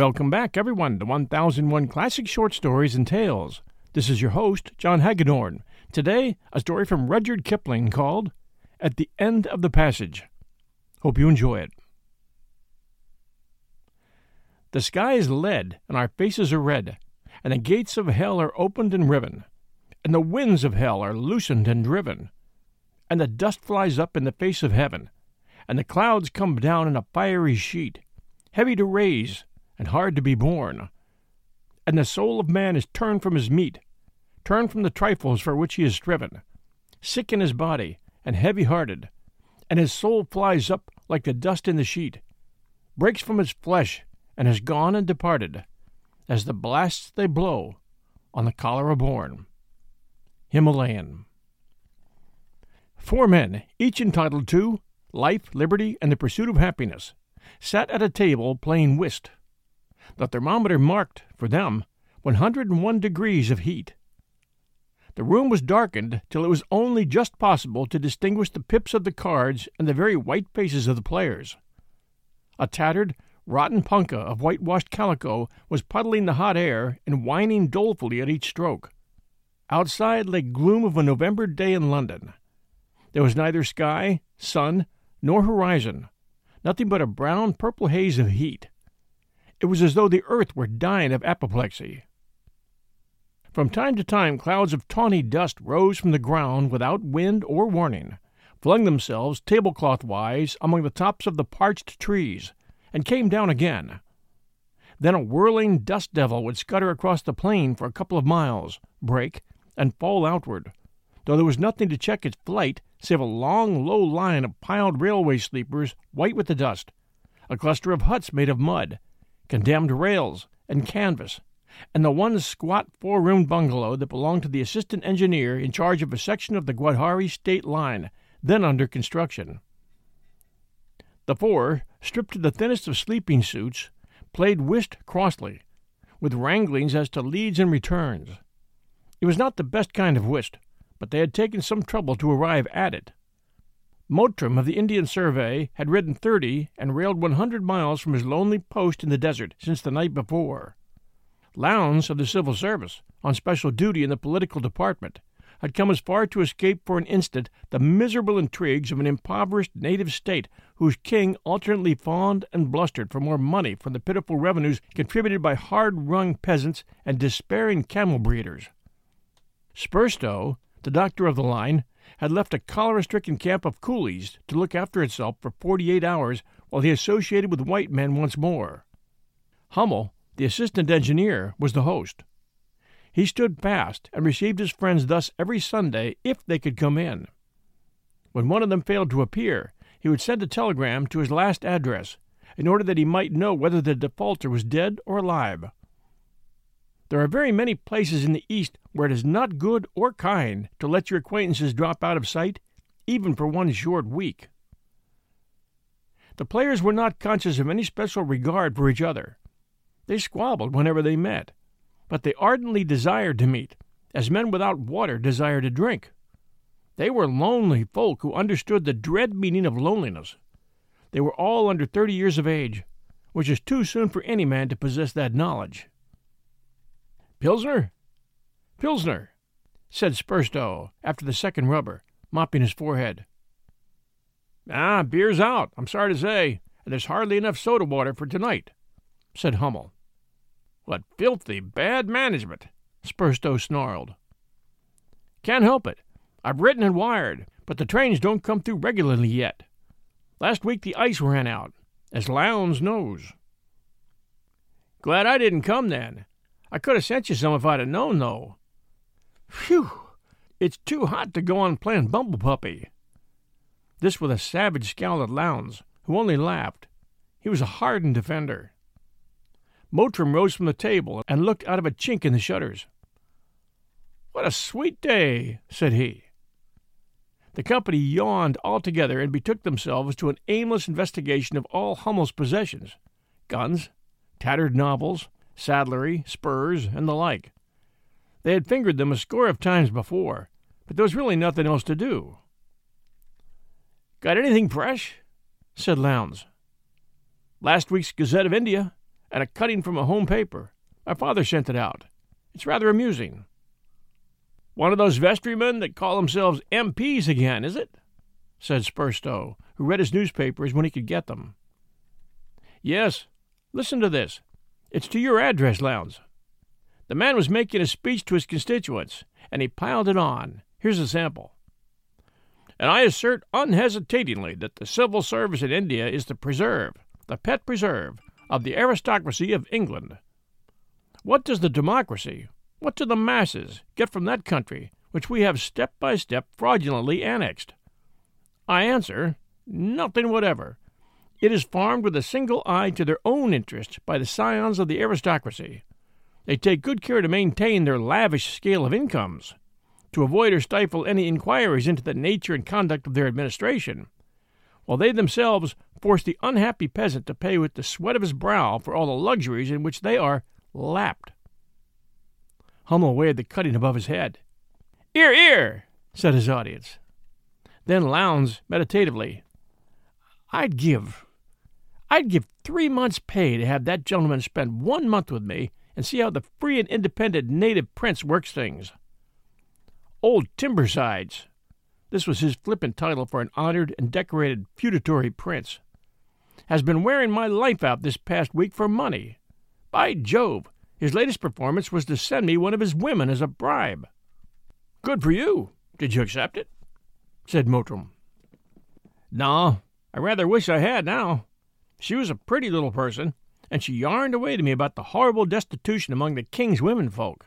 Welcome back, everyone, to 1001 Classic Short Stories and Tales. This is your host, John Hagedorn. Today, a story from Rudyard Kipling called At the End of the Passage. Hope you enjoy it. The sky is lead, and our faces are red, and the gates of hell are opened and riven, and the winds of hell are loosened and driven, and the dust flies up in the face of heaven, and the clouds come down in a fiery sheet, heavy to raise and hard to be borne. And the soul of man is turned from his meat, turned from the trifles for which he has striven, sick in his body and heavy hearted, and his soul flies up like the dust in the sheet, breaks from his flesh, and has gone and departed, as the blasts they blow on the cholera born. Himalayan. Four men, each entitled to life, liberty, and the pursuit of happiness, sat at a table playing whist. The thermometer marked, for them, 101 degrees of heat. The room was darkened till it was only just possible to distinguish the pips of the cards and the very white faces of the players. A tattered, rotten punkah of whitewashed calico was puddling the hot air and whining dolefully at each stroke. Outside lay gloom of a November day in London. There was neither sky, sun, nor horizon, nothing but a brown purple haze of heat. It was as though the earth were dying of apoplexy. From time to time, clouds of tawny dust rose from the ground without wind or warning, flung themselves tablecloth wise among the tops of the parched trees, and came down again. Then a whirling dust devil would scutter across the plain for a couple of miles, break, and fall outward, though there was nothing to check its flight save a long, low line of piled railway sleepers white with the dust, a cluster of huts made of mud, condemned rails, and canvas, and the one squat four roomed bungalow that belonged to the assistant engineer in charge of a section of the Gaudhari state line, then under construction. The four, stripped to the thinnest of sleeping suits, played whist crossly, with wranglings as to leads and returns. It was not the best kind of whist, but they had taken some trouble to arrive at it. Mottram of the Indian Survey had ridden thirty and railed one hundred miles from his lonely post in the desert since the night before. Lowndes of the Civil Service, on special duty in the political department, had come as far to escape for an instant the miserable intrigues of an impoverished native state whose king alternately fawned and blustered for more money from the pitiful revenues contributed by hard wrung peasants and despairing camel breeders. Spurstow, the doctor of the line, had left a cholera stricken camp of coolies to look after itself for forty eight hours while he associated with white men once more. Hummil, the assistant engineer, was the host. He stood fast and received his friends thus every Sunday if they could come in. When one of them failed to appear, he would send a telegram to his last address in order that he might know whether the defaulter was dead or alive. There are very many places in the East where it is not good or kind to let your acquaintances drop out of sight, even for one short week. The players were not conscious of any special regard for each other. They squabbled whenever they met, but they ardently desired to meet, as men without water desire to drink. They were lonely folk who understood the dread meaning of loneliness. They were all under thirty years of age, which is too soon for any man to possess that knowledge. Pilsner? Pilsner, said Spurstow after the second rubber, mopping his forehead. Ah, beer's out, I'm sorry to say, and there's hardly enough soda water for tonight, said Hummil. What filthy bad management, Spurstow snarled. Can't help it. I've written and wired, but the trains don't come through regularly yet. Last week the ice ran out, as Lowndes knows. Glad I didn't come then. I could have sent you some if I'd have known, though. Phew! It's too hot to go on playing Bumble Puppy. This with a savage scowl at Lowndes, who only laughed. He was a hardened defender. Mottram rose from the table and looked out of a chink in the shutters. What a sweet day, said he. The company yawned altogether and betook themselves to an aimless investigation of all Hummil's possessions guns, tattered novels, saddlery, spurs, and the like. They had fingered them a score of times before, but there was really nothing else to do. Got anything fresh? said Lowndes. Last week's Gazette of India, and a cutting from a home paper. My father sent it out. It's rather amusing. One of those vestrymen that call themselves MPs again, is it? said Spurstow, who read his newspapers when he could get them. Yes. Listen to this. It's to your address, Lowndes. The man was making a speech to his constituents, and he piled it on. Here's a sample. And I assert unhesitatingly that the civil service in India is the preserve, the pet preserve, of the aristocracy of England. What does the democracy, what do the masses get from that country which we have step by step fraudulently annexed? I answer, nothing whatever. It is farmed with a single eye to their own interest by the scions of the aristocracy. They take good care to maintain their lavish scale of incomes, to avoid or stifle any inquiries into the nature and conduct of their administration, while they themselves force the unhappy peasant to pay with the sweat of his brow for all the luxuries in which they are lapped. Hummil waved the cutting above his head. Ear, ear, said his audience. Then Lowndes, meditatively, I'd give, I'd give three months' pay to have that gentleman spend one month with me and see how the free and independent native prince works things. Old Timbersides, this was his flippant title for an honored and decorated feudatory prince, has been wearing my life out this past week for money. By Jove, his latest performance was to send me one of his women as a bribe. Good for you. Did you accept it? said Mottram. No, I rather wish I had now. She was a pretty little person, and she yarned away to me about the horrible destitution among the king's women folk.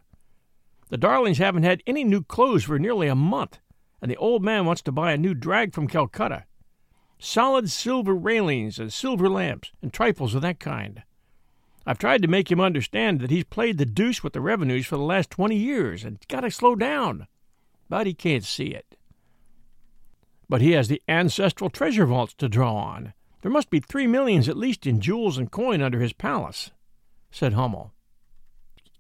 The darlings haven't had any new clothes for nearly a month, and the old man wants to buy a new drag from Calcutta. Solid silver railings and silver lamps and trifles of that kind. I've tried to make him understand that he's played the deuce with the revenues for the last twenty years and got to slow down. But he can't see it. But he has the ancestral treasure vaults to draw on. There must be three millions at least in jewels and coin under his palace, said Hummil.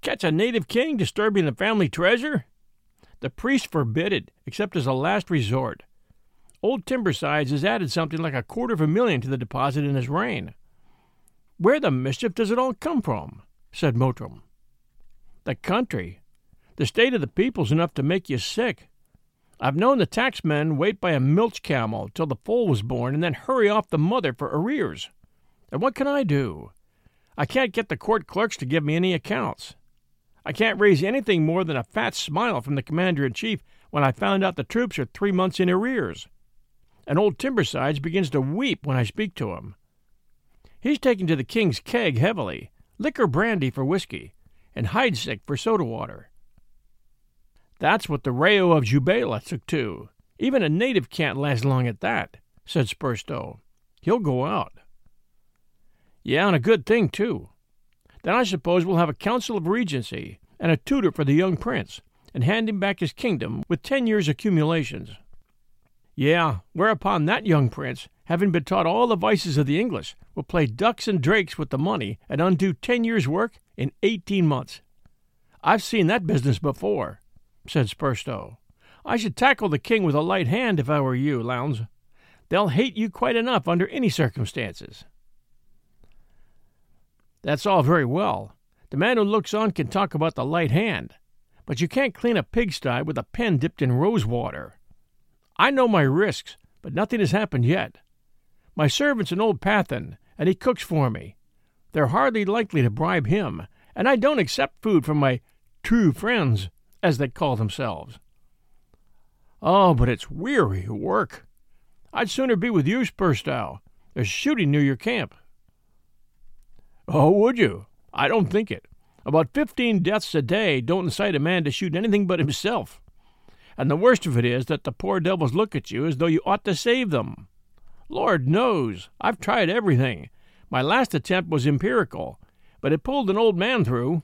Catch a native king disturbing the family treasure? The priests forbid it, except as a last resort. Old Timbersides has added something like a quarter of a million to the deposit in his reign. Where the mischief does it all come from? said Mottram. The country. The state of the people's enough to make you sick. I've known the taxmen wait by a milch camel till the foal was born and then hurry off the mother for arrears. And what can I do? I can't get the court clerks to give me any accounts. I can't raise anything more than a fat smile from the commander in chief when I found out the troops are three months in arrears. And old Timbersides begins to weep when I speak to him. He's taken to the king's keg heavily, liquor brandy for whiskey, and Heidsieck for soda water. That's what the Rao of Jubela took to. Even a native can't last long at that, said Spurstow. He'll go out. Yeah, and a good thing, too. Then I suppose we'll have a council of regency and a tutor for the young prince, and hand him back his kingdom with ten years' accumulations. Yeah, whereupon that young prince, having been taught all the vices of the English, will play ducks and drakes with the money and undo ten years' work in eighteen months. I've seen that business before said Spurstow. I should tackle the king with a light hand if I were you, Lowndes. They'll hate you quite enough under any circumstances. That's all very well. The man who looks on can talk about the light hand, but you can't clean a pigsty with a pen dipped in rose water. I know my risks, but nothing has happened yet. My servant's an old Pathan, and he cooks for me. They're hardly likely to bribe him, and I don't accept food from my true friends as they call themselves. Oh, but it's weary work. I'd sooner be with you, Spurstow. There's shooting near your camp. Oh, would you? I don't think it. About fifteen deaths a day don't incite a man to shoot anything but himself. And the worst of it is that the poor devils look at you as though you ought to save them. Lord knows, I've tried everything. My last attempt was empirical, but it pulled an old man through.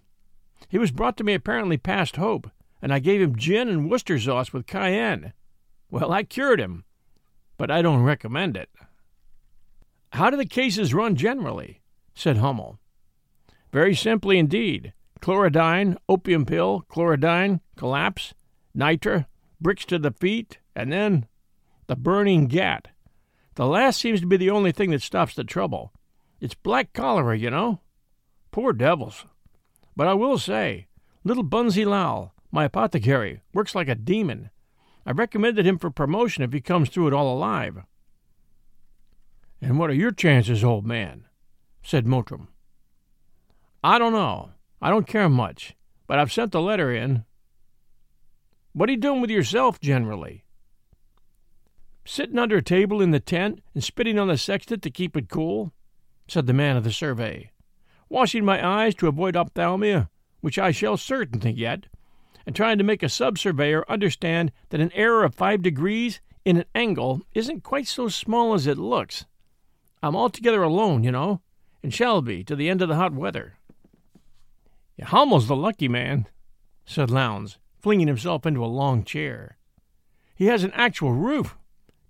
He was brought to me apparently past hope, and I gave him gin and Worcester sauce with cayenne. Well, I cured him, but I don't recommend it. How do the cases run generally? said Hummil. Very simply indeed. Chlorodyne, opium pill, chlorodyne, collapse, nitra, bricks to the feet, and then the burning Ghaut. The last seems to be the only thing that stops the trouble. It's black cholera, you know. Poor devils. But I will say, little Bunsee Lal, my apothecary, works like a demon. I recommended him for promotion if he comes through it all alive. And what are your chances, old man? said Mottram. I don't know. I don't care much, but I've sent the letter in. What are you doing with yourself generally? Sitting under a table in the tent and spitting on the sextant to keep it cool, said the man of the survey. Washing my eyes to avoid ophthalmia, which I shall certainly get, and trying to make a sub surveyor understand that an error of five degrees in an angle isn't quite so small as it looks. I'm altogether alone, you know, and shall be to the end of the hot weather. Hummil's the lucky man, said Lowndes, flinging himself into a long chair. He has an actual roof,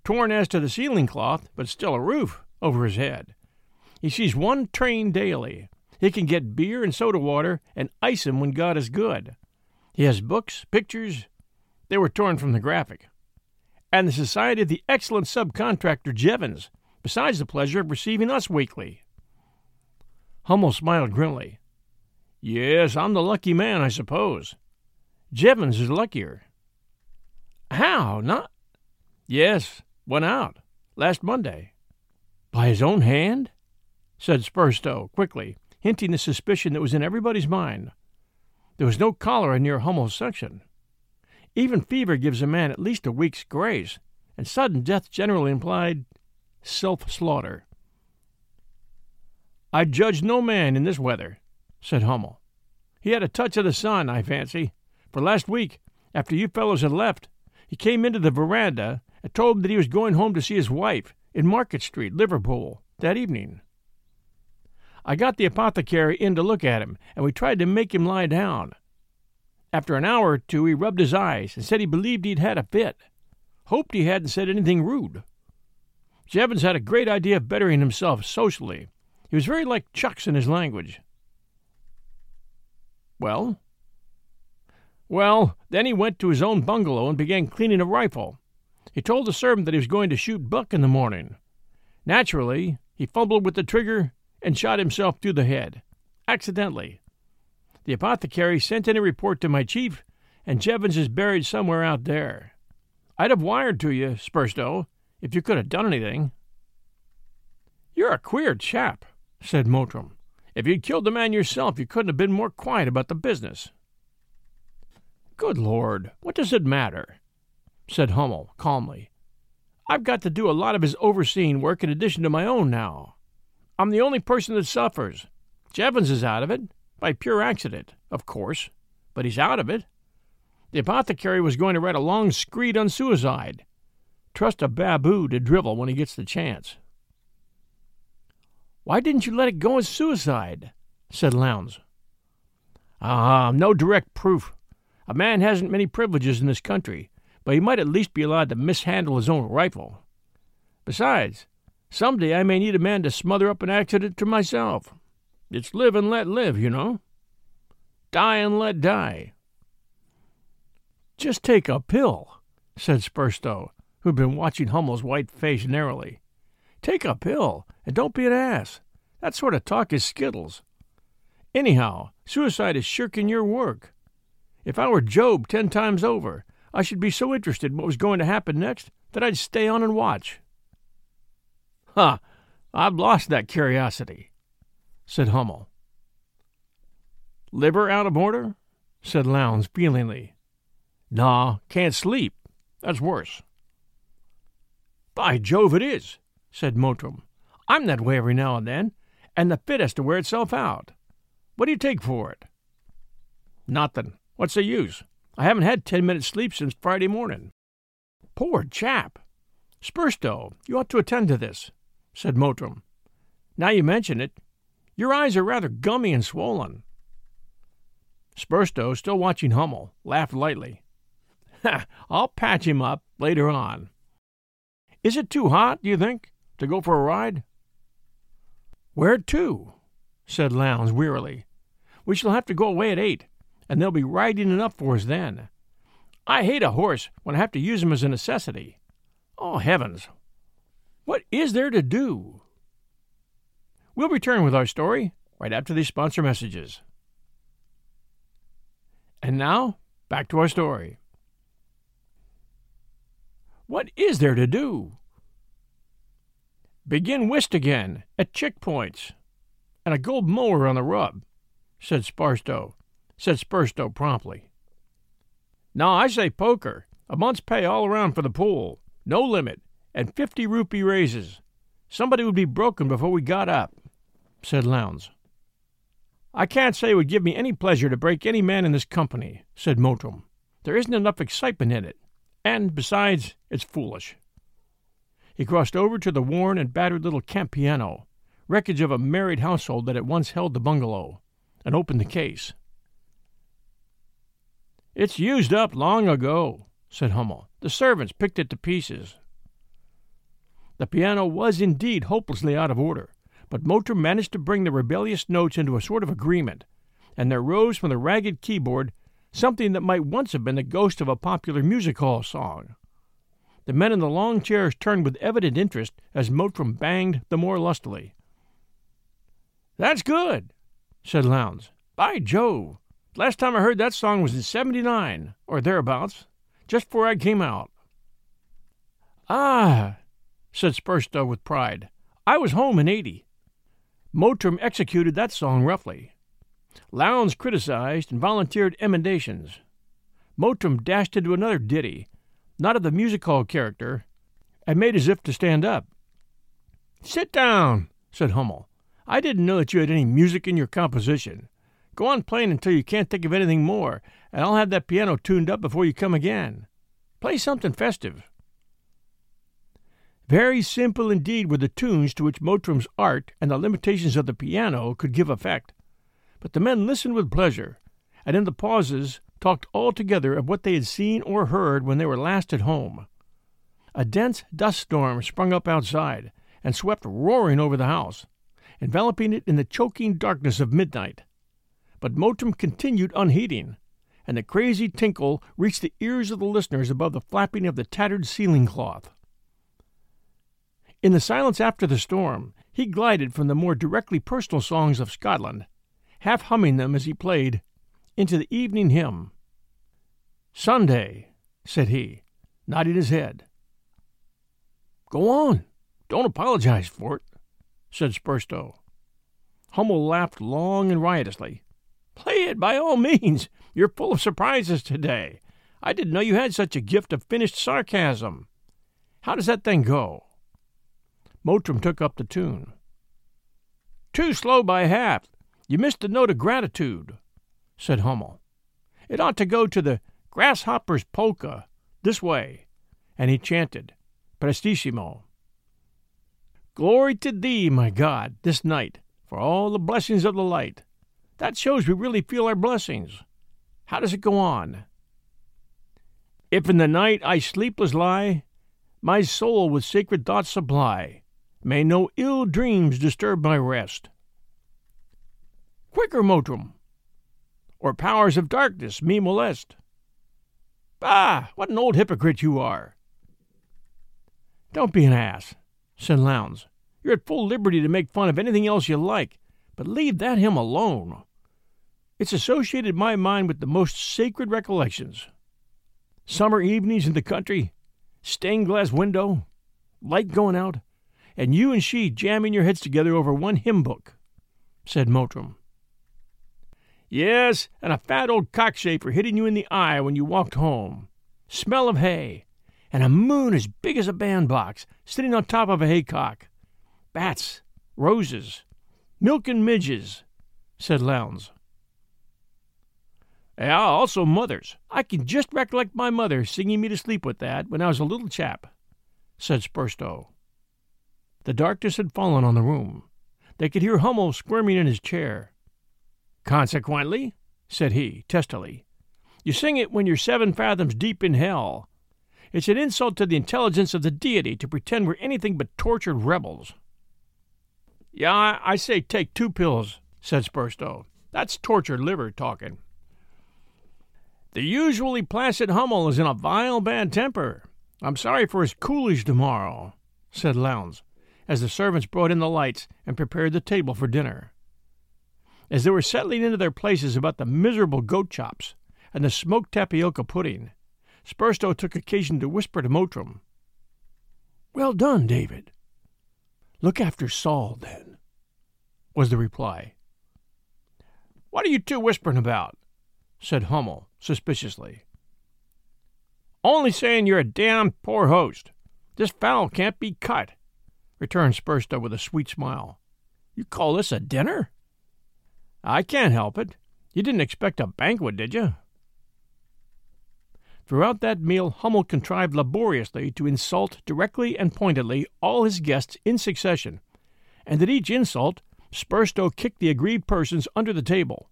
torn as to the ceiling cloth, but still a roof over his head. He sees one train daily. He can get beer and soda water and ice him when God is good. Has books, pictures. They were torn from the graphic. And the Society of the excellent subcontractor Jevins, besides the pleasure of receiving us weekly. Hummil smiled grimly. Yes, I'm the lucky man, I suppose. Jevins is luckier. How? Not. Yes, went out last Monday. By his own hand? said Spurstow quickly, hinting the suspicion that was in everybody's mind. There was no cholera near Hummil's section. Even fever gives a man at least a week's grace, and sudden death generally implied self slaughter. I judge no man in this weather, said Hummil. He had a touch of the sun, I fancy, for last week, after you fellows had left, he came into the veranda and told me that he was going home to see his wife in Market Street, Liverpool, that evening. I got the apothecary in to look at him, and we tried to make him lie down. After an hour or two, he rubbed his eyes and said he believed he'd had a fit. Hoped he hadn't said anything rude. Jevins had a great idea of bettering himself socially. He was very like Chucks in his language. Well? Well, then he went to his own bungalow and began cleaning a rifle. He told the servant that he was going to shoot buck in the morning. Naturally, he fumbled with the trigger and shot himself through the head, accidentally. The apothecary sent in a report to my chief, and Jevins is buried somewhere out there. I'd have wired to you, Spurstow, if you could have done anything. You're a queer chap, said Mottram. If you'd killed the man yourself, you couldn't have been more quiet about the business. Good Lord, what does it matter? said Hummil calmly. I've got to do a lot of his overseeing work in addition to my own now. I'm the only person that suffers. Jevins is out of it, by pure accident, of course, but he's out of it. The apothecary was going to write a long screed on suicide. Trust a baboo to drivel when he gets the chance. Why didn't you let it go as suicide? said Lowndes. Ah, uh, no direct proof. A man hasn't many privileges in this country, but he might at least be allowed to mishandle his own rifle. Besides, some day I may need a man to smother up an accident to myself. It's live and let live, you know. Die and let die. Just take a pill, said Spurstow, who'd been watching Hummil's white face narrowly. Take a pill, and don't be an ass. That sort of talk is skittles. Anyhow, suicide is shirking your work. If I were Job ten times over, I should be so interested in what was going to happen next that I'd stay on and watch. Ha! I've lost that curiosity, said Hummil. Liver out of order? said Lowndes feelingly. Nah, can't sleep. That's worse. By Jove, it is, said Mottram. I'm that way every now and then, and the fit has to wear itself out. What do you take for it? Nothing. What's the use? I haven't had ten minutes sleep since Friday morning. Poor chap! Spurstow, you ought to attend to this, said Mottram. Now you mention it, your eyes are rather gummy and swollen. Spurstow, still watching Hummil, laughed lightly. I'll patch him up later on. Is it too hot, do you think, to go for a ride? Where to? said Lowndes wearily. We shall have to go away at eight, and there'll be riding enough for us then. I hate a horse when I have to use him as a necessity. Oh, heavens! What is there to do? We'll return with our story right after these sponsor messages. And now, back to our story. What is there to do? Begin whist again, at chick points, and a gold mohur on the rub, said Sparstow, said Spurstow promptly. Now I say poker, a month's pay all around for the pool, no limit, and fifty rupee raises. Somebody would be broken before we got up, said Lowndes. I can't say it would give me any pleasure to break any man in this company, said Mottram. There isn't enough excitement in it, and, besides, it's foolish. He crossed over to the worn and battered little camp piano, wreckage of a married household that had once held the bungalow, and opened the case. It's used up long ago, said Hummil. The servants picked it to pieces. The piano was indeed hopelessly out of order, but Mottram managed to bring the rebellious notes into a sort of agreement, and there rose from the ragged keyboard something that might once have been the ghost of a popular music hall song. The men in the long chairs turned with evident interest as Mottram banged the more lustily. That's good, said Lowndes. By Jove! Last time I heard that song was in seventy nine, or thereabouts, just before I came out. Ah, said Spurstow with pride. I was home in eighty. Mottram executed that song roughly. Lowndes criticized and volunteered emendations. Mottram dashed into another ditty, not of the music hall character, and made as if to stand up. Sit down, said Hummil. I didn't know that you had any music in your composition. Go on playing until you can't think of anything more, and I'll have that piano tuned up before you come again. Play something festive. Very simple indeed were the tunes to which Mottram's art and the limitations of the piano could give effect. But the men listened with pleasure, and in the pauses talked all together of what they had seen or heard when they were last at home. A dense dust storm sprung up outside and swept roaring over the house, enveloping it in the choking darkness of midnight. But Mottram continued unheeding, and the crazy tinkle reached the ears of the listeners above the flapping of the tattered ceiling cloth. In the silence after the storm, he glided from the more directly personal songs of Scotland, half humming them as he played, into the evening hymn. Sunday, said he, nodding his head. Go on. Don't apologize for it, said Spurstow. Hummil laughed long and riotously. Play it by all means. You're full of surprises today. I didn't know you had such a gift of finished sarcasm. How does that thing go? Mottram took up the tune. Too slow by half. You missed the note of gratitude, said Hummil. It ought to go to the grasshopper's polka, this way. And he chanted, Prestissimo. Glory to thee, my God, this night, for all the blessings of the light. That shows we really feel our blessings. How does it go on? If in the night I sleepless lie, my soul with sacred thoughts supply, May no ill dreams disturb my rest. Quicker, Mottram, or powers of darkness me molest. Bah! What an old hypocrite you are! Don't be an ass, said Lowndes. You're at full liberty to make fun of anything else you like, but leave that hymn alone. It's associated my mind with the most sacred recollections. Summer evenings in the country, stained glass window, light going out, and you and she jamming your heads together over one hymn book, said Mottram. Yes, and a fat old cockchafer hitting you in the eye when you walked home. Smell of hay, and a moon as big as a bandbox sitting on top of a haycock. Bats, roses, milk and midges, said Lowndes. Yeah, also mothers. I can just recollect my mother singing me to sleep with that when I was a little chap, said Spurstow. The darkness had fallen on the room. They could hear Hummil squirming in his chair. Consequently, said he, testily, you sing it when you're seven fathoms deep in hell. It's an insult to the intelligence of the deity to pretend we're anything but tortured rebels. Yeah, I say take two pills, said Spurstow. That's tortured liver talking. The usually placid Hummil is in a vile bad temper. I'm sorry for his coolies tomorrow, said Lowndes as the servants brought in the lights and prepared the table for dinner. As they were settling into their places about the miserable goat chops and the smoked tapioca pudding, Spurstow took occasion to whisper to Mottram, Well done, David. Look after Saul, then, was the reply. What are you two whispering about? said Hummil suspiciously. Only saying you're a damned poor host. This fowl can't be cut, returned Spurstow with a sweet smile. You call this a dinner? I can't help it. You didn't expect a banquet, did you? Throughout that meal, Hummil contrived laboriously to insult directly and pointedly all his guests in succession, and at each insult, Spurstow kicked the aggrieved persons under the table.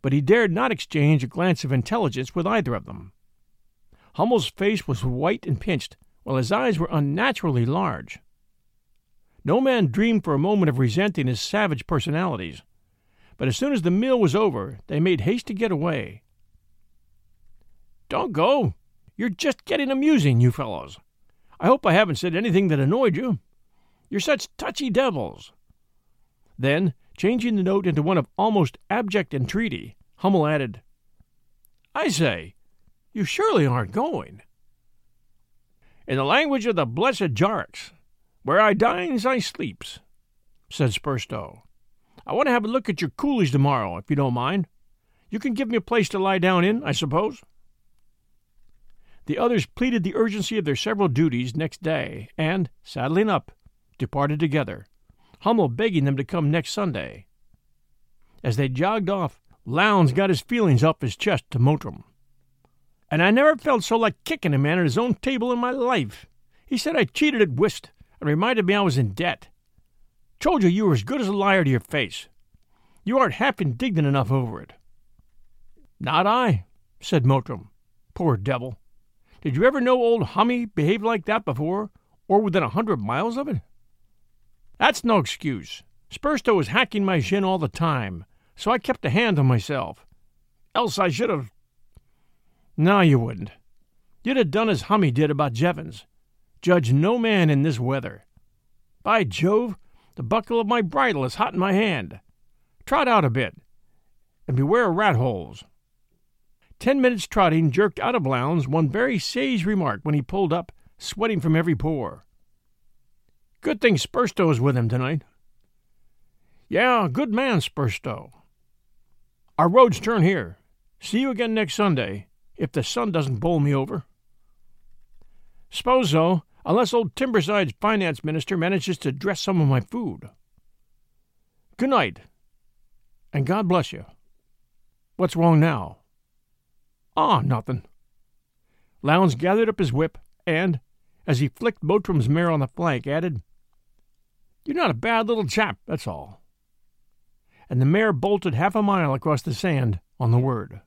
But he dared not exchange a glance of intelligence with either of them. Hummil's face was white and pinched, while his eyes were unnaturally large. No man dreamed for a moment of resenting his savage personalities, but as soon as the meal was over, they made haste to get away. Don't go. You're just getting amusing, you fellows. I hope I haven't said anything that annoyed you. You're such touchy devils. Then, changing the note into one of almost abject entreaty, Hummil added, I say, you surely aren't going. In the language of the blessed Jorrocks, where I dines, I sleeps, said Spurstow. I want to have a look at your coolies tomorrow, if you don't mind. You can give me a place to lie down in, I suppose? The others pleaded the urgency of their several duties next day, and, saddling up, departed together, Hummil begging them to come next Sunday. As they jogged off, Lowndes got his feelings off his chest to Mottram. And I never felt so like kicking a man at his own table in my life. He said I cheated at whist, and reminded me I was in debt. Told you you were as good as a liar to your face. You aren't half indignant enough over it. Not I, said Mottram. Poor devil. Did you ever know old Hummy behave like that before, or within a hundred miles of it? That's no excuse. Spurstow was hacking my shin all the time, so I kept a hand on myself. Else I should have. No, you wouldn't. You'd have done as Hummy did about Jevins. Judge no man in this weather. By Jove, the buckle of my bridle is hot in my hand. Trot out a bit, and beware of rat holes. Ten minutes' trotting jerked out of Lowndes one very sage remark when he pulled up, sweating from every pore. Good thing Spurstow's with him tonight. Yeah, good man, Spurstow. Our roads turn here. See you again next Sunday, if the sun doesn't bowl me over. S'pose so, unless old Timberside's finance minister manages to dress some of my food. Good night, and God bless you. What's wrong now? Ah, nothing. Lowndes gathered up his whip and, as he flicked Mottram's mare on the flank, added, You're not a bad little chap, that's all. And the mare bolted half a mile across the sand on the word.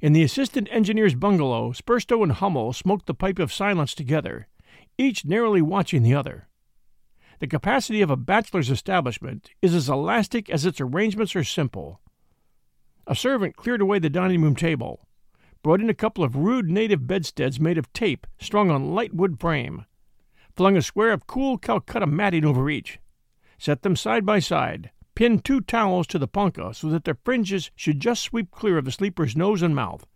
In the assistant engineer's bungalow, Spurstow and Hummil smoked the pipe of silence together, each narrowly watching the other. The capacity of a bachelor's establishment is as elastic as its arrangements are simple, a servant cleared away the dining room table, brought in a couple of rude native bedsteads made of tape strung on light wood frame, flung a square of cool Calcutta matting over each, set them side by side, pinned two towels to the punkah so that their fringes should just sweep clear of the sleeper's nose and mouth,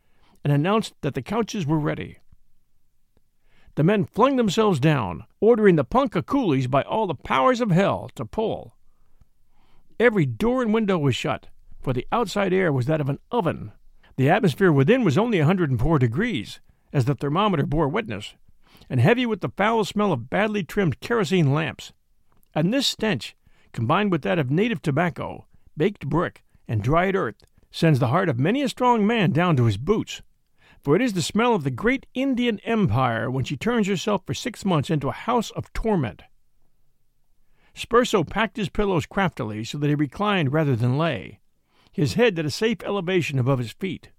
and announced that the couches were ready. The men flung themselves down, ordering the punkah coolies by all the powers of hell to pull. Every door and window was shut, for the outside air was that of an oven. The atmosphere within was only a 104 degrees, as the thermometer bore witness, and heavy with the foul smell of badly trimmed kerosene lamps. And this stench, combined with that of native tobacco, baked brick, and dried earth, sends the heart of many a strong man down to his boots. For it is the smell of the great Indian Empire when she turns herself for six months into a house of torment. Spurstow packed his pillows craftily so that he reclined rather than lay, his head at a safe elevation above his feet.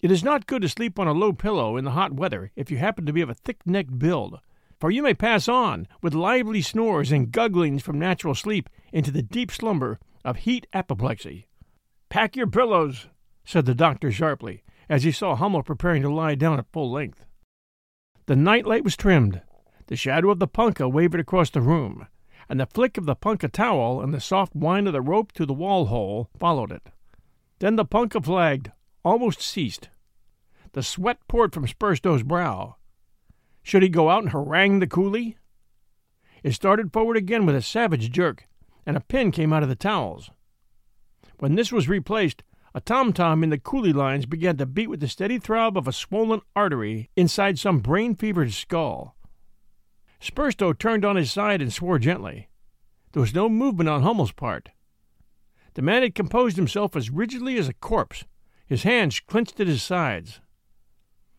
It is not good to sleep on a low pillow in the hot weather if you happen to be of a thick necked build, for you may pass on, with lively snores and gugglings from natural sleep, into the deep slumber of heat apoplexy. Pack your pillows, said the doctor sharply, as he saw Hummil preparing to lie down at full length. The night light was trimmed. The shadow of the punkah wavered across the room, and the flick of the punka towel and the soft whine of the rope to the wall hole followed it. Then the punka flagged, almost ceased. The sweat poured from Spurstow's brow. Should he go out and harangue the coolie? It started forward again with a savage jerk, and a pin came out of the towels. When this was replaced, a tom tom in the coolie lines began to beat with the steady throb of a swollen artery inside some brain fevered skull. Spurstow turned on his side and swore gently. There was no movement on Hummil's part. The man had composed himself as rigidly as a corpse, his hands clenched at his sides.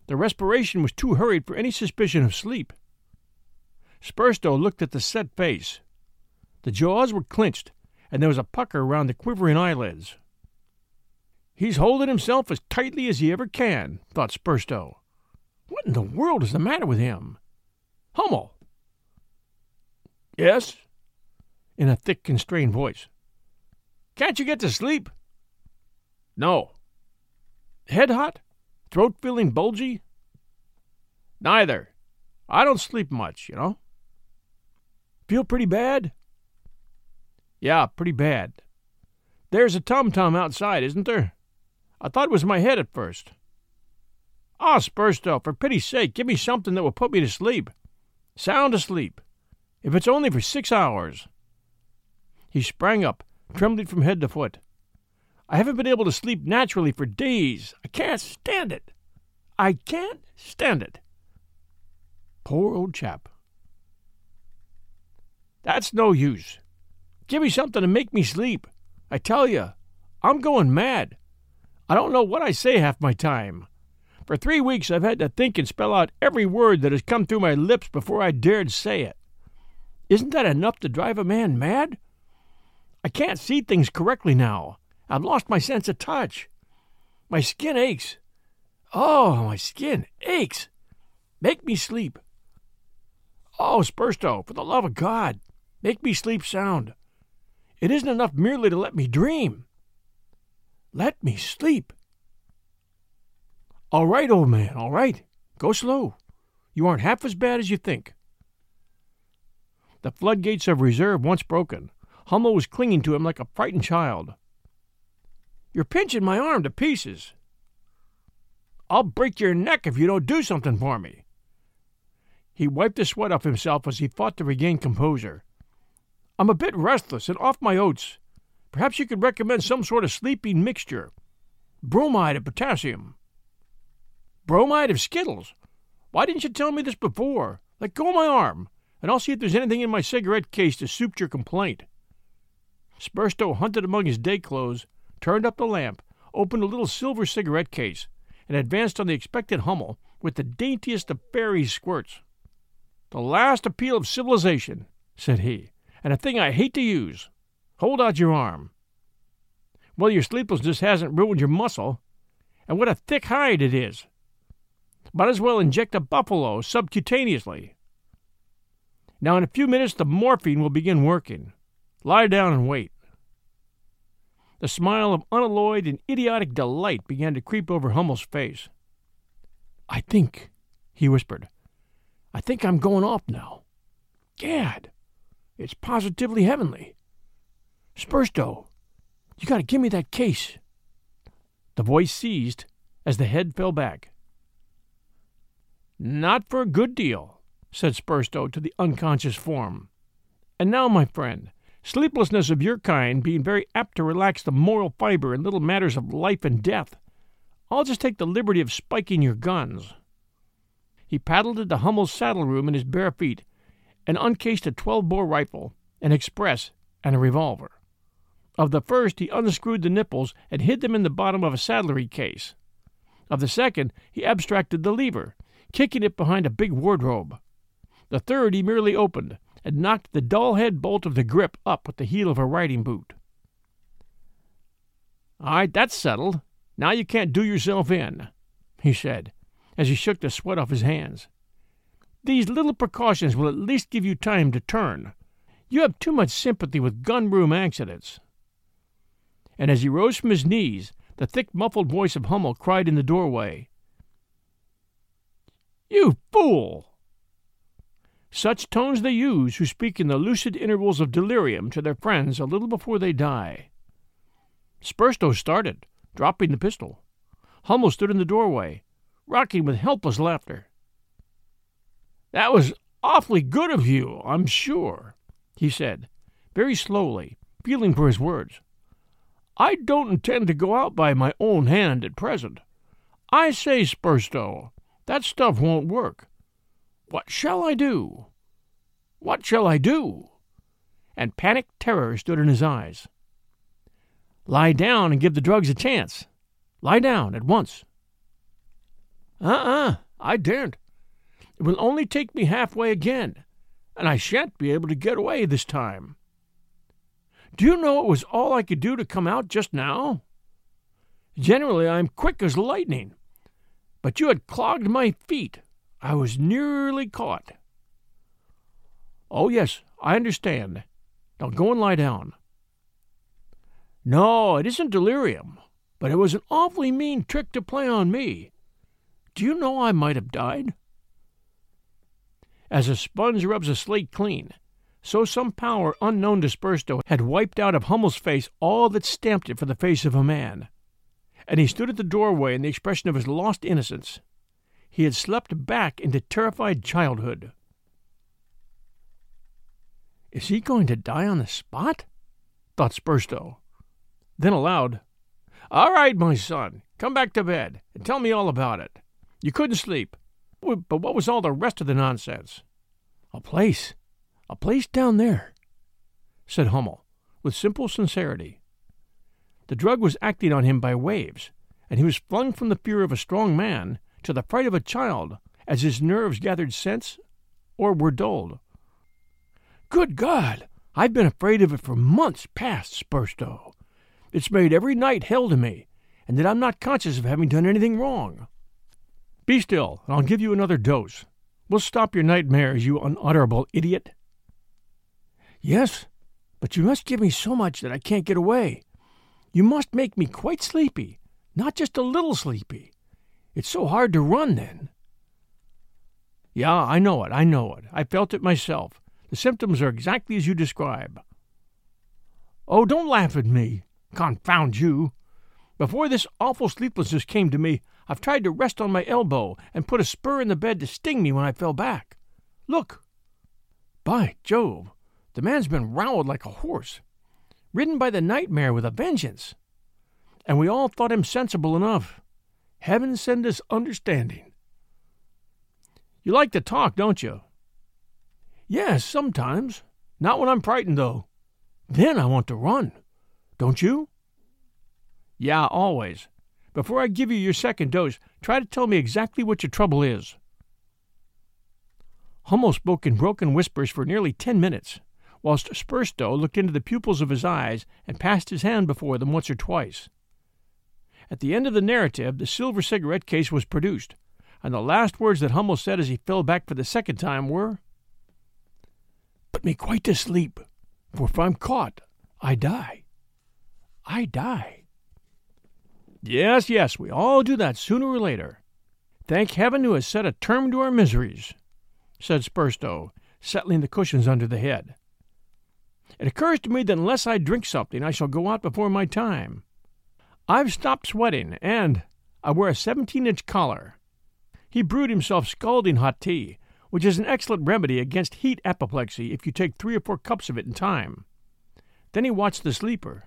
The respiration was too hurried for any suspicion of sleep. Spurstow looked at the set face. The jaws were clenched, and there was a pucker round the quivering eyelids. He's holding himself as tightly as he ever can, thought Spurstow. What in the world is the matter with him? Hummil! Yes? In a thick, constrained voice. Can't you get to sleep? No. Head hot? Throat feeling bulgy? Neither. I don't sleep much, you know. Feel pretty bad? Yeah, pretty bad. There's a tom tom outside, isn't there? I thought it was my head at first. Ah, oh, Spurstow, for pity's sake, give me something that will put me to sleep. Sound asleep. If it's only for six hours. He sprang up, trembling from head to foot. I haven't been able to sleep naturally for days. I can't stand it. I can't stand it. Poor old chap. That's no use. Give me something to make me sleep. I tell you, I'm going mad. I don't know what I say half my time. For three weeks I've had to think and spell out every word that has come through my lips before I dared say it. Isn't that enough to drive a man mad? I can't see things correctly now. I've lost my sense of touch. My skin aches. Oh, my skin aches. Make me sleep. Oh, Spurstow, for the love of God, make me sleep sound. It isn't enough merely to let me dream. Let me sleep. All right, old man, all right. Go slow. You aren't half as bad as you think. The floodgates of reserve once broken, Hummil was clinging to him like a frightened child. You're pinching my arm to pieces. I'll break your neck if you don't do something for me. He wiped the sweat off himself as he fought to regain composure. I'm a bit restless and off my oats. Perhaps you could recommend some sort of sleeping mixture. Bromide of potassium. Bromide of Skittles? Why didn't you tell me this before? Let go of my arm, and I'll see if there's anything in my cigarette case to suit your complaint. Spurstow hunted among his day clothes, turned up the lamp, opened a little silver cigarette case, and advanced on the expected Hummil with the daintiest of fairy squirts. The last appeal of civilization, said he, and a thing I hate to use. Hold out your arm. Well, your sleeplessness hasn't ruined your muscle, and what a thick hide it is. Might as well inject a buffalo subcutaneously. Now, in a few minutes, the morphine will begin working. Lie down and wait. The smile of unalloyed and idiotic delight began to creep over Hummil's face. I think, he whispered, I think I'm going off now. Gad, it's positively heavenly. Spurstow, you got to give me that case. The voice ceased as the head fell back. Not for a good deal, said Spurstow to the unconscious form. And now, my friend, sleeplessness of your kind being very apt to relax the moral fiber in little matters of life and death, I'll just take the liberty of spiking your guns. He paddled into Hummil's saddle room in his bare feet and uncased a 12 bore rifle, an express, and a revolver. Of the first, he unscrewed the nipples and hid them in the bottom of a saddlery case. Of the second, he abstracted the lever, kicking it behind a big wardrobe. The third he merely opened, and knocked the dull head bolt of the grip up with the heel of a riding boot. All right, that's settled. Now you can't do yourself in, he said, as he shook the sweat off his hands. These little precautions will at least give you time to turn. You have too much sympathy with gun room accidents and as he rose from his knees, the thick, muffled voice of Hummil cried in the doorway, You fool! Such tones they use who speak in the lucid intervals of delirium to their friends a little before they die. Spurstow started, dropping the pistol. Hummil stood in the doorway, rocking with helpless laughter. That was awfully good of you, I'm sure, he said, very slowly, feeling for his words. I don't intend to go out by my own hand at present. I say, Spurstow, that stuff won't work. What shall I do? What shall I do? And panic terror stood in his eyes. Lie down and give the drugs a chance. Lie down at once. Uh-uh, I daren't. It will only take me halfway again, and I shan't be able to get away this time. Do you know it was all I could do to come out just now? Generally, I'm quick as lightning, but you had clogged my feet. I was nearly caught. Oh, yes, I understand. Now go and lie down. No, it isn't delirium, but it was an awfully mean trick to play on me. Do you know I might have died? As a sponge rubs a slate clean, so some power unknown to Spurstow had wiped out of Hummil's face all that stamped it for the face of a man. And he stood at the doorway in the expression of his lost innocence. He had slept back into terrified childhood. Is he going to die on the spot? thought Spurstow. Then aloud, All right, my son, come back to bed and tell me all about it. You couldn't sleep. But what was all the rest of the nonsense? A place. A place down there, said Hummil, with simple sincerity. The drug was acting on him by waves, and he was flung from the fear of a strong man to the fright of a child as his nerves gathered sense or were dulled. Good God! I've been afraid of it for months past, Spurstow. It's made every night hell to me, and that I'm not conscious of having done anything wrong. Be still, and I'll give you another dose. We'll stop your nightmares, you unutterable idiot. Yes, but you must give me so much that I can't get away. You must make me quite sleepy, not just a little sleepy. It's so hard to run then. Yeah, I know it, I know it. I felt it myself. The symptoms are exactly as you describe. Oh, don't laugh at me. Confound you. Before this awful sleeplessness came to me, I've tried to rest on my elbow and put a spur in the bed to sting me when I fell back. Look! By Jove, the man's been rowelled like a horse, ridden by the nightmare with a vengeance. And we all thought him sensible enough. Heaven send us understanding. You like to talk, don't you? Yes, sometimes. Not when I'm frightened, though. Then I want to run. Don't you? Yeah, always. Before I give you your second dose, try to tell me exactly what your trouble is. Hummil spoke in broken whispers for nearly ten minutes, whilst Spurstow looked into the pupils of his eyes and passed his hand before them once or twice. At the end of the narrative, the silver cigarette case was produced, and the last words that Hummil said as he fell back for the second time were, Put me quite to sleep, for if I'm caught, I die. I die. Yes, yes, we all do that sooner or later. Thank heaven who has set a term to our miseries, said Spurstow, settling the cushions under the head. It occurs to me that unless I drink something, I shall go out before my time. I've stopped sweating, and I wear a seventeen inch collar. He brewed himself scalding hot tea, which is an excellent remedy against heat apoplexy if you take three or four cups of it in time. Then he watched the sleeper.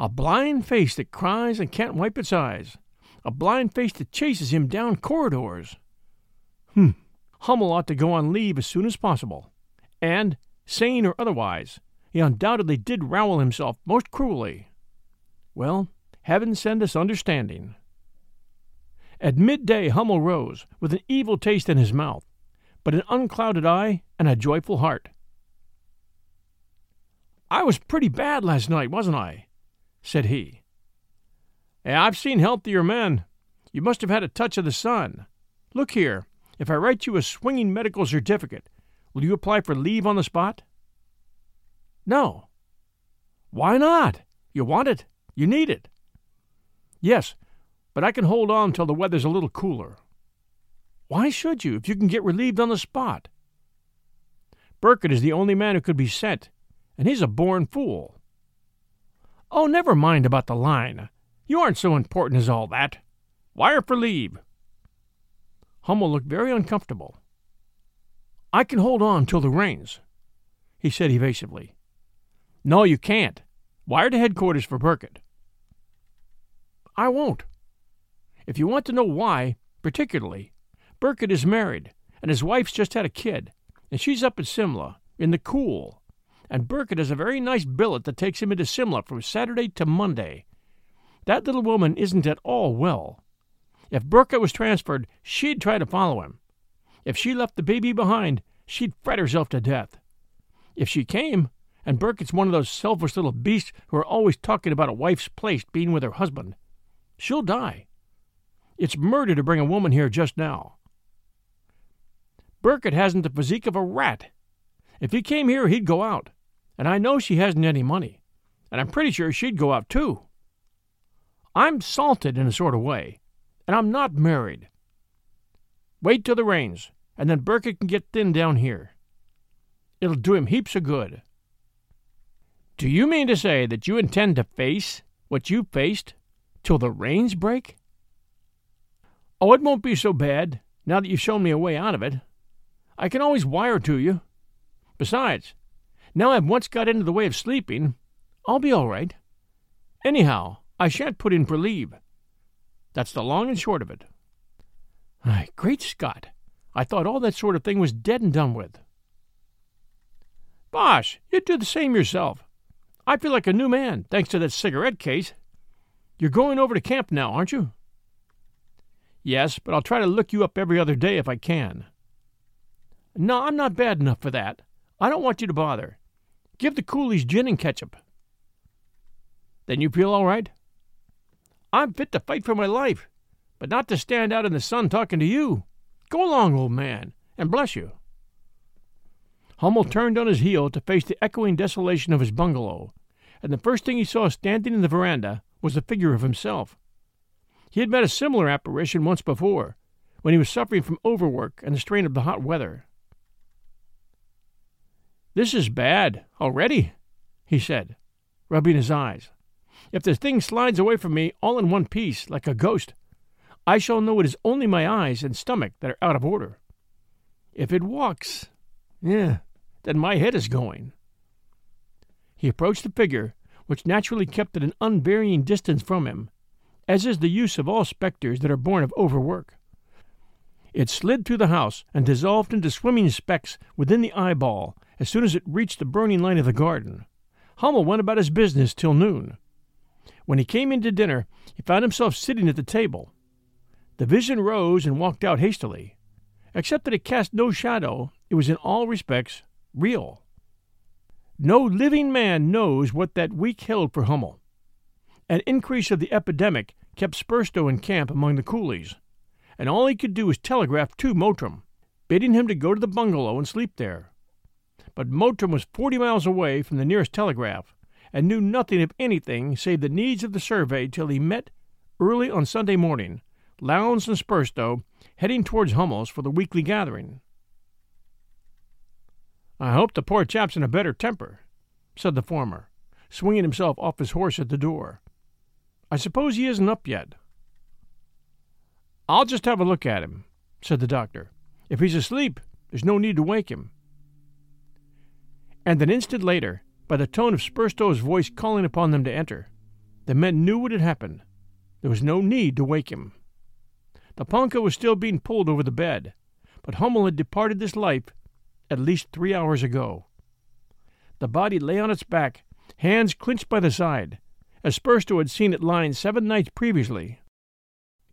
A blind face that cries and can't wipe its eyes. A blind face that chases him down corridors. Hmm. Hummil ought to go on leave as soon as possible. And, sane or otherwise, he undoubtedly did rowel himself most cruelly. Well, heaven send us understanding. At midday Hummil rose, with an evil taste in his mouth, but an unclouded eye and a joyful heart. I was pretty bad last night, wasn't I? said he. I've seen healthier men. You must have had a touch of the sun. Look here, if I write you a swinging medical certificate, will you apply for leave on the spot? No. Why not? You want it. You need it. Yes, but I can hold on till the weather's a little cooler. Why should you, if you can get relieved on the spot? Burkett is the only man who could be sent, and he's a born fool. Oh, never mind about the line. You aren't so important as all that. Wire for leave. Hummil looked very uncomfortable. I can hold on till the rains, he said evasively. No, you can't. Wire to headquarters for Burkett. I won't. If you want to know why, particularly, Burkett is married, and his wife's just had a kid, and she's up at Simla, in the cool, and Burkett has a very nice billet that takes him into Simla from Saturday to Monday. That little woman isn't at all well. If Burkett was transferred, she'd try to follow him. If she left the baby behind, she'd fret herself to death. If she came, and Burkett's one of those selfish little beasts who are always talking about a wife's place being with her husband, she'll die. It's murder to bring a woman here just now. Burkett hasn't the physique of a rat. If he came here, he'd go out. And I know she hasn't any money. And I'm pretty sure she'd go out, too. I'm salted in a sort of way, and I'm not married. Wait till the rains, and then Burkett can get thin down here. It'll do him heaps of good. Do you mean to say that you intend to face what you faced till the rains break? Oh, it won't be so bad now that you've shown me a way out of it. I can always wire to you. Besides, now I've once got into the way of sleeping, I'll be all right. Anyhow, I shan't put in for leave. That's the long and short of it. Ay, great Scott! I thought all that sort of thing was dead and done with. Bosh, you'd do the same yourself. I feel like a new man, thanks to that cigarette case. You're going over to camp now, aren't you? Yes, but I'll try to look you up every other day if I can. No, I'm not bad enough for that. I don't want you to bother. Give the coolies gin and ketchup. Then you feel all right? I'm fit to fight for my life, but not to stand out in the sun talking to you. Go along, old man, and bless you. Hummil turned on his heel to face the echoing desolation of his bungalow, and the first thing he saw standing in the veranda was the figure of himself. He had met a similar apparition once before, when he was suffering from overwork and the strain of the hot weather. This is bad already, he said, rubbing his eyes. If the thing slides away from me all in one piece, like a ghost, I shall know it is only my eyes and stomach that are out of order. If it walks, yeah, then my head is going. He approached the figure, which naturally kept at an unvarying distance from him, as is the use of all spectres that are born of overwork. It slid through the house and dissolved into swimming specks within the eyeball as soon as it reached the burning light of the garden. Hummil went about his business till noon. When he came in to dinner, he found himself sitting at the table. The vision rose and walked out hastily. Except that it cast no shadow, it was in all respects real. No living man knows what that week held for Hummil. An increase of the epidemic kept Spurstow in camp among the coolies, and all he could do was telegraph to Mottram, bidding him to go to the bungalow and sleep there. But Mottram was forty miles away from the nearest telegraph, and knew nothing of anything save the needs of the survey till he met, early on Sunday morning, Lowndes and Spurstow heading towards Hummil's for the weekly gathering. I hope the poor chap's in a better temper, said the former, swinging himself off his horse at the door. I suppose he isn't up yet. I'll just have a look at him, said the doctor. If he's asleep, there's no need to wake him. And an instant later, by the tone of Spurstow's voice calling upon them to enter, the men knew what had happened. There was no need to wake him. The poncho was still being pulled over the bed, but Hummil had departed this life at least three hours ago. The body lay on its back, hands clinched by the side, as Spurstow had seen it lying seven nights previously.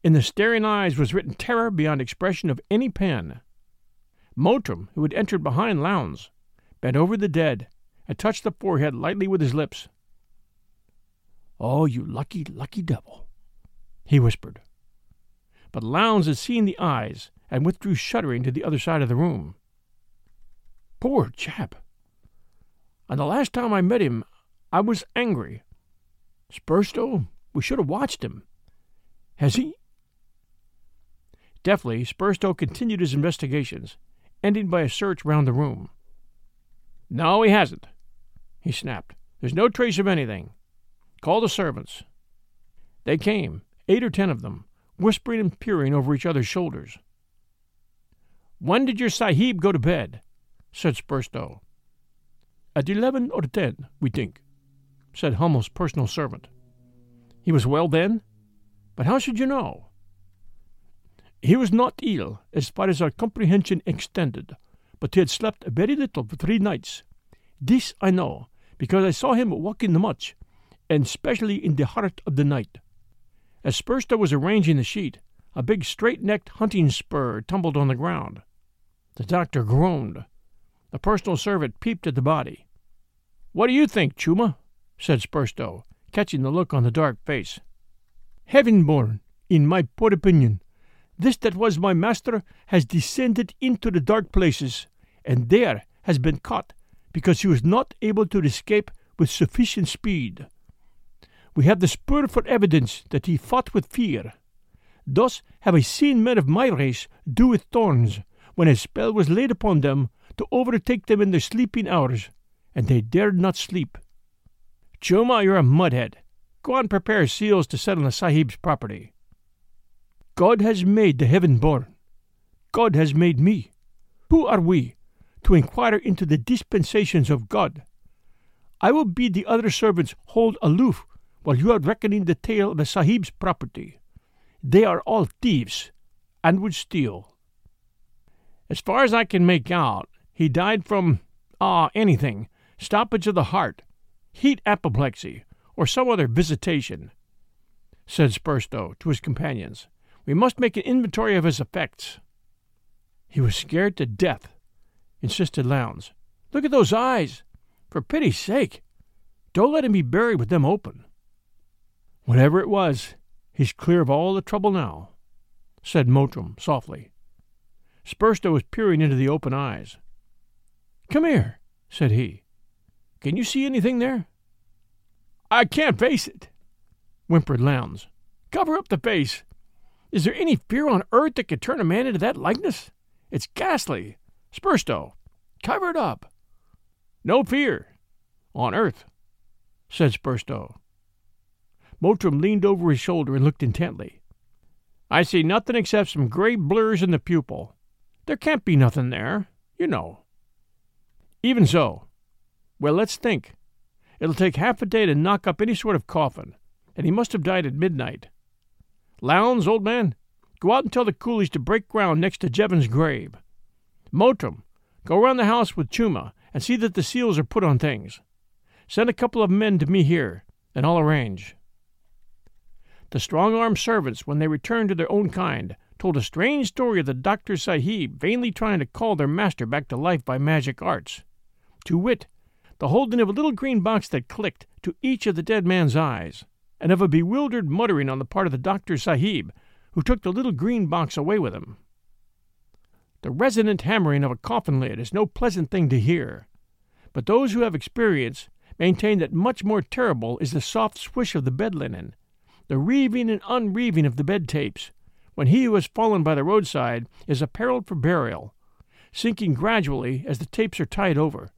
In the staring eyes was written terror beyond expression of any pen. Mottram, who had entered behind Lowndes, bent over the dead and touched the forehead lightly with his lips. Oh, you lucky, lucky devil, he whispered. But Lowndes had seen the eyes and withdrew shuddering to the other side of the room. Poor chap! And the last time I met him, I was angry. Spurstow, we should have watched him. Has he? Deftly, Spurstow continued his investigations, ending by a search round the room. No, he hasn't, he snapped. There's no trace of anything. Call the servants. They came, eight or ten of them, whispering and peering over each other's shoulders. When did your sahib go to bed? Said Spurstow. At eleven or ten, we think, said Hummil's personal servant. He was well then? But how should you know? He was not ill, as far as our comprehension extended, but he had slept very little for three nights. This I know, because I saw him walking much, and especially in the heart of the night. As Spurstow was arranging the sheet, a big straight-necked hunting spur tumbled on the ground. The doctor groaned. The personal servant peeped at the body. What do you think, Chuma? said Spurstow, catching the look on the dark face. Heaven born, in my poor opinion. This that was my master has descended into the dark places, and there has been caught, because he was not able to escape with sufficient speed. We have the spur for evidence that he fought with fear. Thus have I seen men of my race do with thorns, when a spell was laid upon them to overtake them in their sleeping hours, and they dared not sleep. Chuma, you're a mudhead. Go and prepare seals to settle the Sahib's property. God has made the heaven born. God has made me. Who are we to inquire into the dispensations of God? I will bid the other servants hold aloof while you are reckoning the tale of the Sahib's property. They are all thieves and would steal. As far as I can make out, he died from, ah, anything, stoppage of the heart, heat apoplexy, or some other visitation, said Spurstow to his companions. We must make an inventory of his effects. He was scared to death, insisted Lowndes. Look at those eyes. For pity's sake, don't let him be buried with them open. Whatever it was, he's clear of all the trouble now, said Mottram softly. Spurstow was peering into the open eyes. Come here, said he. Can you see anything there? I can't face it, whimpered Lowndes. Cover up the face. Is there any fear on earth that could turn a man into that likeness? It's ghastly. Spurstow, cover it up. No fear. On earth, said Spurstow. Mottram leaned over his shoulder and looked intently. I see nothing except some gray blurs in the pupil. There can't be nothing there, you know. Even so. Well, let's think. It'll take half a day to knock up any sort of coffin, and he must have died at midnight. Lowndes, old man, go out and tell the coolies to break ground next to Jevins's grave. Mottram, go round the house with Chuma and see that the seals are put on things. Send a couple of men to me here, and I'll arrange. The strong armed servants, when they returned to their own kind, told a strange story of the Doctor Sahib vainly trying to call their master back to life by magic arts. To wit, the holding of a little green box that clicked to each of the dead man's eyes, and of a bewildered muttering on the part of the Doctor Sahib, who took the little green box away with him. The resonant hammering of a coffin lid is no pleasant thing to hear, but those who have experience maintain that much more terrible is the soft swish of the bed linen, the reeving and unreeving of the bed tapes, when he who has fallen by the roadside is apparelled for burial, sinking gradually as the tapes are tied over,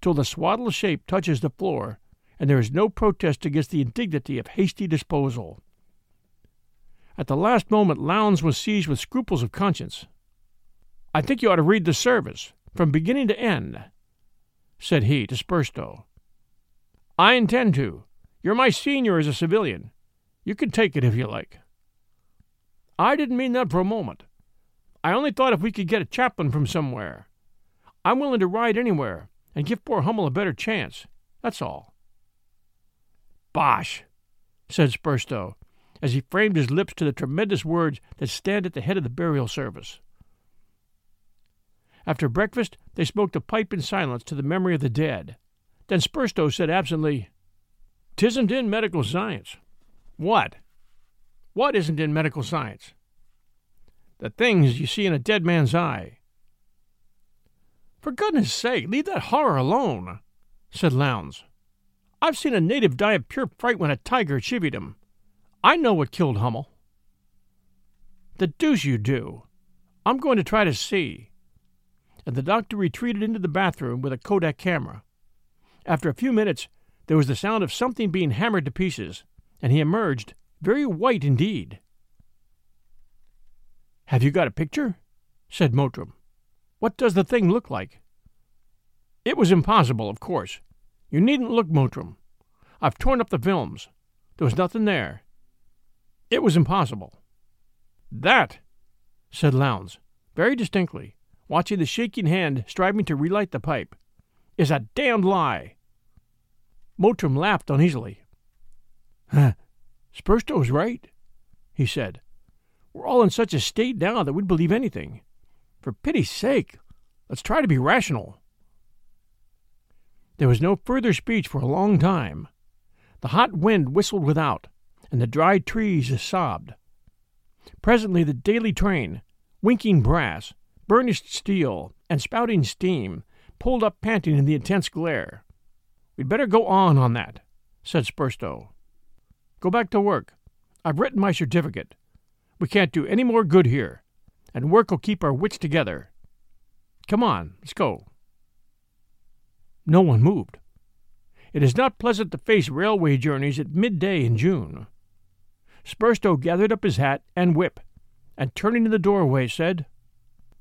till the swaddled shape touches the floor, and there is no protest against the indignity of hasty disposal. At the last moment, Lowndes was seized with scruples of conscience. I think you ought to read the service, from beginning to end, said he to Spurstow. I intend to. You're my senior as a civilian. You can take it if you like. I didn't mean that for a moment. I only thought if we could get a chaplain from somewhere. I'm willing to ride anywhere and give poor Hummil a better chance. That's all. Bosh, said Spurstow, as he framed his lips to the tremendous words that stand at the head of the burial service. After breakfast, they smoked a pipe in silence to the memory of the dead. Then Spurstow said absently, "'Tisn't in medical science." "What?" What isn't in medical science? The things you see in a dead man's eye. For goodness sake, leave that horror alone, said Lowndes. I've seen a native die of pure fright when a tiger chivied him. I know what killed Hummil. The deuce you do. I'm going to try to see. and the doctor retreated into the bathroom with a Kodak camera. After a few minutes, there was the sound of something being hammered to pieces, and he emerged, very white indeed. Have you got a picture? said Mottram. What does the thing look like? It was impossible, of course. You needn't look, Mottram. I've torn up the films. There was nothing there. It was impossible. That, said Lowndes, very distinctly, watching the shaking hand striving to relight the pipe, is a damned lie. Mottram laughed uneasily. Huh, Spurstow's right, he said. We're all in such a state now that we'd believe anything. For pity's sake, let's try to be rational. There was no further speech for a long time. The hot wind whistled without, and the dry trees sobbed. Presently the daily train, winking brass, burnished steel, and spouting steam, pulled up panting in the intense glare. We'd better go on on that, said Spurstow. Go back to work. I've written my certificate. We can't do any more good here, and work will keep our wits together. Come on, let's go. No one moved. It is not pleasant to face railway journeys at midday in June. Spurstow gathered up his hat and whip, and turning to the doorway said,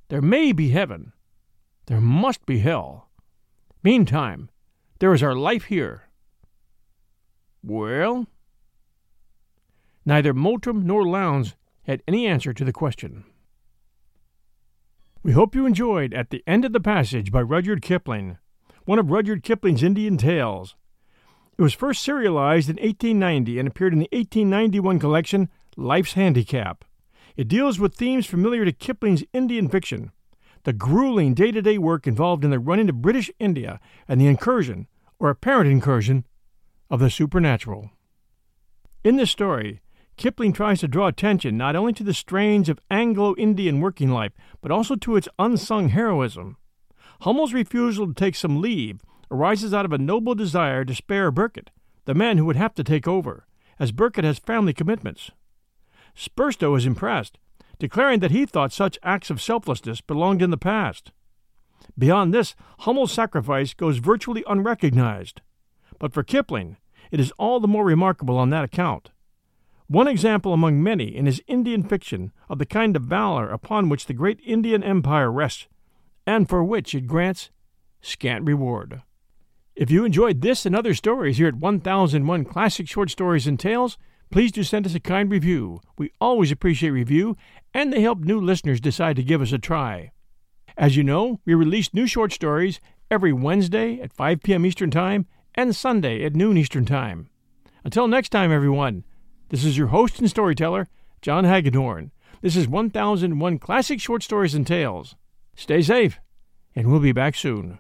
There may be heaven. There must be hell. Meantime, there is our life here. Well? Neither Mottram nor Lowndes had any answer to the question. We hope you enjoyed At the End of the Passage by Rudyard Kipling one of Rudyard Kipling's Indian tales. It was first serialized in 1890 and appeared in the 1891 collection Life's Handicap. It deals with themes familiar to Kipling's Indian fiction the grueling day to day work involved in the running of British India and the incursion, or apparent incursion, of the supernatural. In this story, Kipling tries to draw attention not only to the strains of Anglo Indian working life, but also to its unsung heroism. Hummil's refusal to take some leave arises out of a noble desire to spare Burkett, the man who would have to take over, as Burkett has family commitments. Spurstow is impressed, declaring that he thought such acts of selflessness belonged in the past. Beyond this, Hummil's sacrifice goes virtually unrecognized. But for Kipling, it is all the more remarkable on that account. One example among many in his Indian fiction of the kind of valor upon which the great Indian Empire rests and for which it grants scant reward. If you enjoyed this and other stories here at 1001 Classic Short Stories and Tales, please do send us a kind review. We always appreciate review, and they help new listeners decide to give us a try. As you know, we release new short stories every Wednesday at 5 p.m. Eastern Time and Sunday at noon Eastern Time. Until next time, everyone, this is your host and storyteller, John Hagedorn. This is 1001 Classic Short Stories and Tales. Stay safe, and we'll be back soon.